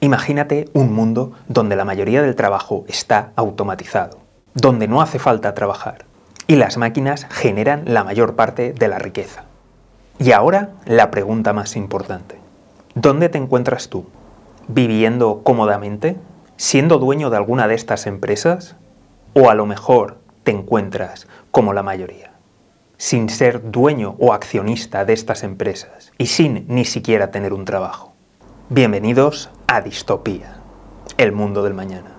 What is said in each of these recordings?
Imagínate un mundo donde la mayoría del trabajo está automatizado, donde no hace falta trabajar y las máquinas generan la mayor parte de la riqueza. Y ahora la pregunta más importante. ¿Dónde te encuentras tú? ¿Viviendo cómodamente? ¿Siendo dueño de alguna de estas empresas? ¿O a lo mejor te encuentras como la mayoría? Sin ser dueño o accionista de estas empresas y sin ni siquiera tener un trabajo. Bienvenidos a Distopía, el mundo del mañana.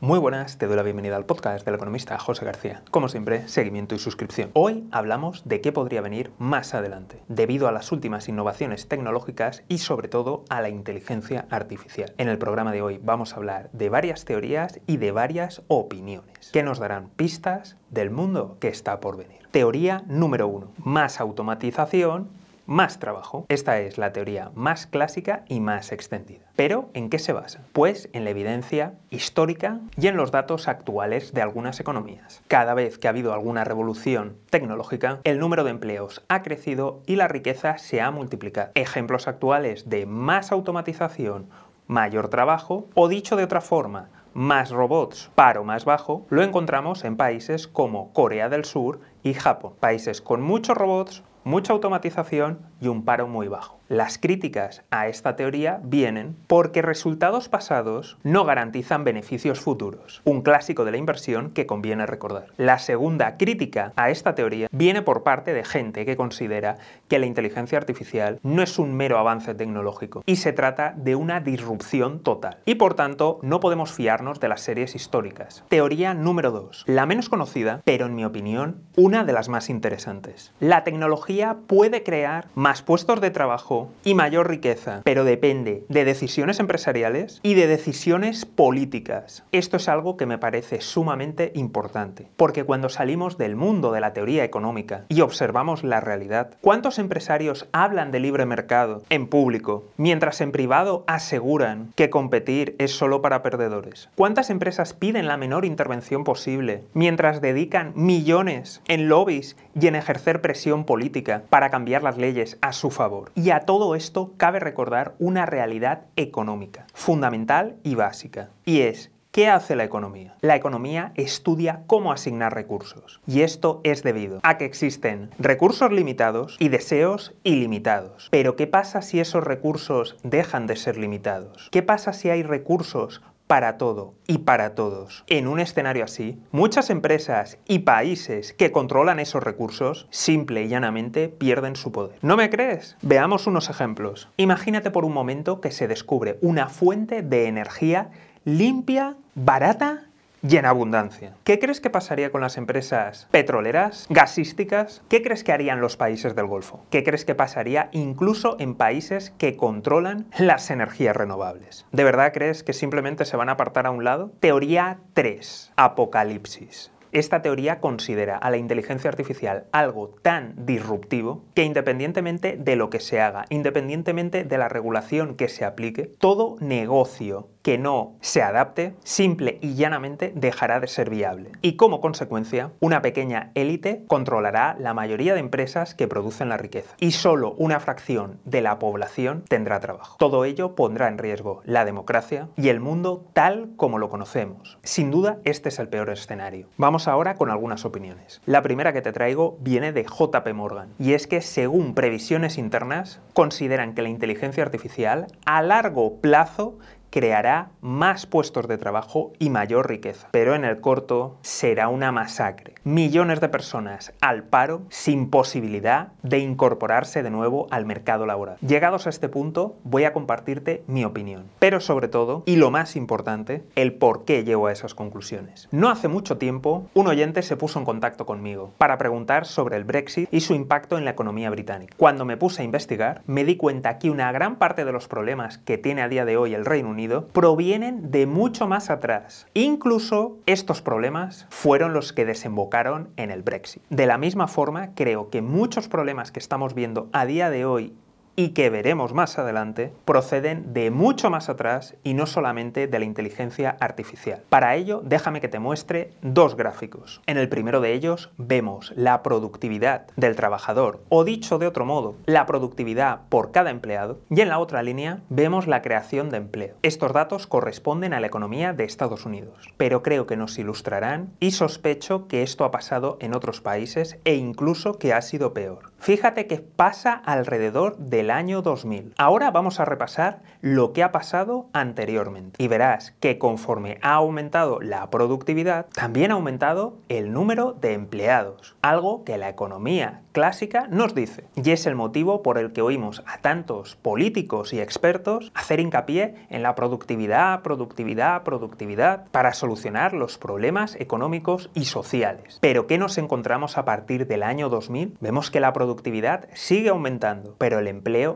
Muy buenas, te doy la bienvenida al podcast del economista José García. Como siempre, seguimiento y suscripción. Hoy hablamos de qué podría venir más adelante, debido a las últimas innovaciones tecnológicas y sobre todo a la inteligencia artificial. En el programa de hoy vamos a hablar de varias teorías y de varias opiniones que nos darán pistas del mundo que está por venir. Teoría número uno, más automatización más trabajo. Esta es la teoría más clásica y más extendida. ¿Pero en qué se basa? Pues en la evidencia histórica y en los datos actuales de algunas economías. Cada vez que ha habido alguna revolución tecnológica, el número de empleos ha crecido y la riqueza se ha multiplicado. Ejemplos actuales de más automatización, mayor trabajo o dicho de otra forma, más robots, paro más bajo, lo encontramos en países como Corea del Sur y Japón, países con muchos robots, mucha automatización y un paro muy bajo. Las críticas a esta teoría vienen porque resultados pasados no garantizan beneficios futuros, un clásico de la inversión que conviene recordar. La segunda crítica a esta teoría viene por parte de gente que considera que la inteligencia artificial no es un mero avance tecnológico y se trata de una disrupción total. Y por tanto, no podemos fiarnos de las series históricas. Teoría número 2, la menos conocida, pero en mi opinión, una de las más interesantes. La tecnología puede crear más puestos de trabajo y mayor riqueza, pero depende de decisiones empresariales y de decisiones políticas. Esto es algo que me parece sumamente importante, porque cuando salimos del mundo de la teoría económica y observamos la realidad, ¿cuántos empresarios hablan de libre mercado en público, mientras en privado aseguran que competir es solo para perdedores? ¿Cuántas empresas piden la menor intervención posible, mientras dedican millones en lobbies y en ejercer presión política para cambiar las leyes a su favor. Y a todo esto cabe recordar una realidad económica, fundamental y básica, y es ¿Qué hace la economía? La economía estudia cómo asignar recursos. Y esto es debido a que existen recursos limitados y deseos ilimitados. Pero ¿qué pasa si esos recursos dejan de ser limitados? ¿Qué pasa si hay recursos para todo y para todos. En un escenario así, muchas empresas y países que controlan esos recursos simple y llanamente pierden su poder. ¿No me crees? Veamos unos ejemplos. Imagínate por un momento que se descubre una fuente de energía limpia, barata y en abundancia. ¿Qué crees que pasaría con las empresas petroleras, gasísticas? ¿Qué crees que harían los países del Golfo? ¿Qué crees que pasaría incluso en países que controlan las energías renovables? ¿De verdad crees que simplemente se van a apartar a un lado? Teoría 3. Apocalipsis. Esta teoría considera a la inteligencia artificial algo tan disruptivo que independientemente de lo que se haga, independientemente de la regulación que se aplique, todo negocio que no se adapte, simple y llanamente dejará de ser viable. Y como consecuencia, una pequeña élite controlará la mayoría de empresas que producen la riqueza. Y solo una fracción de la población tendrá trabajo. Todo ello pondrá en riesgo la democracia y el mundo tal como lo conocemos. Sin duda, este es el peor escenario. Vamos ahora con algunas opiniones. La primera que te traigo viene de JP Morgan. Y es que según previsiones internas, consideran que la inteligencia artificial a largo plazo creará más puestos de trabajo y mayor riqueza. Pero en el corto será una masacre. Millones de personas al paro sin posibilidad de incorporarse de nuevo al mercado laboral. Llegados a este punto, voy a compartirte mi opinión. Pero sobre todo, y lo más importante, el por qué llego a esas conclusiones. No hace mucho tiempo, un oyente se puso en contacto conmigo para preguntar sobre el Brexit y su impacto en la economía británica. Cuando me puse a investigar, me di cuenta que una gran parte de los problemas que tiene a día de hoy el Reino Unido provienen de mucho más atrás. Incluso estos problemas fueron los que desembocaron en el Brexit. De la misma forma, creo que muchos problemas que estamos viendo a día de hoy y que veremos más adelante, proceden de mucho más atrás y no solamente de la inteligencia artificial. Para ello, déjame que te muestre dos gráficos. En el primero de ellos vemos la productividad del trabajador, o dicho de otro modo, la productividad por cada empleado, y en la otra línea vemos la creación de empleo. Estos datos corresponden a la economía de Estados Unidos, pero creo que nos ilustrarán y sospecho que esto ha pasado en otros países e incluso que ha sido peor. Fíjate que pasa alrededor del año 2000. Ahora vamos a repasar lo que ha pasado anteriormente y verás que conforme ha aumentado la productividad, también ha aumentado el número de empleados, algo que la economía clásica nos dice. Y es el motivo por el que oímos a tantos políticos y expertos hacer hincapié en la productividad, productividad, productividad para solucionar los problemas económicos y sociales. Pero ¿qué nos encontramos a partir del año 2000? Vemos que la productividad sigue aumentando, pero el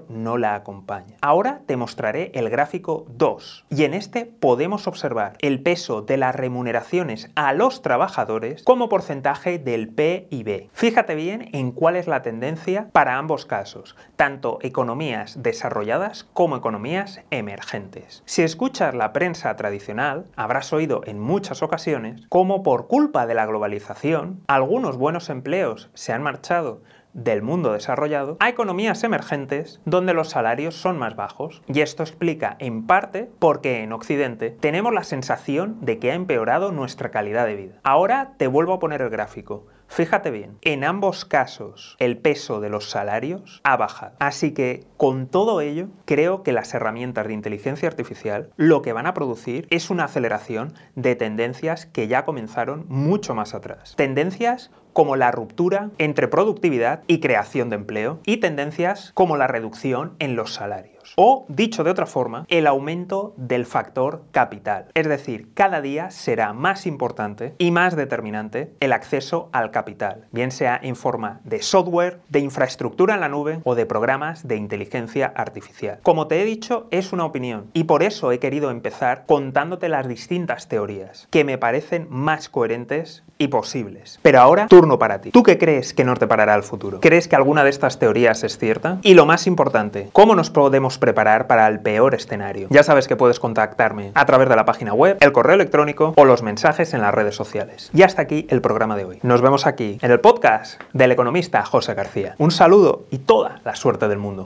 no la acompaña. Ahora te mostraré el gráfico 2 y en este podemos observar el peso de las remuneraciones a los trabajadores como porcentaje del PIB. Fíjate bien en cuál es la tendencia para ambos casos, tanto economías desarrolladas como economías emergentes. Si escuchas la prensa tradicional, habrás oído en muchas ocasiones cómo por culpa de la globalización algunos buenos empleos se han marchado del mundo desarrollado a economías emergentes donde los salarios son más bajos. Y esto explica en parte por qué en Occidente tenemos la sensación de que ha empeorado nuestra calidad de vida. Ahora te vuelvo a poner el gráfico. Fíjate bien, en ambos casos el peso de los salarios ha bajado. Así que con todo ello, creo que las herramientas de inteligencia artificial lo que van a producir es una aceleración de tendencias que ya comenzaron mucho más atrás. Tendencias como la ruptura entre productividad y creación de empleo y tendencias como la reducción en los salarios. O, dicho de otra forma, el aumento del factor capital. Es decir, cada día será más importante y más determinante el acceso al capital, bien sea en forma de software, de infraestructura en la nube o de programas de inteligencia artificial. Como te he dicho, es una opinión y por eso he querido empezar contándote las distintas teorías que me parecen más coherentes y posibles. Pero ahora, turno para ti. ¿Tú qué crees que nos deparará el futuro? ¿Crees que alguna de estas teorías es cierta? Y lo más importante, ¿cómo nos podemos preparar para el peor escenario? Ya sabes que puedes contactarme a través de la página web, el correo electrónico o los mensajes en las redes sociales. Y hasta aquí el programa de hoy. Nos vemos aquí en el podcast del economista José García. Un saludo y toda la suerte del mundo.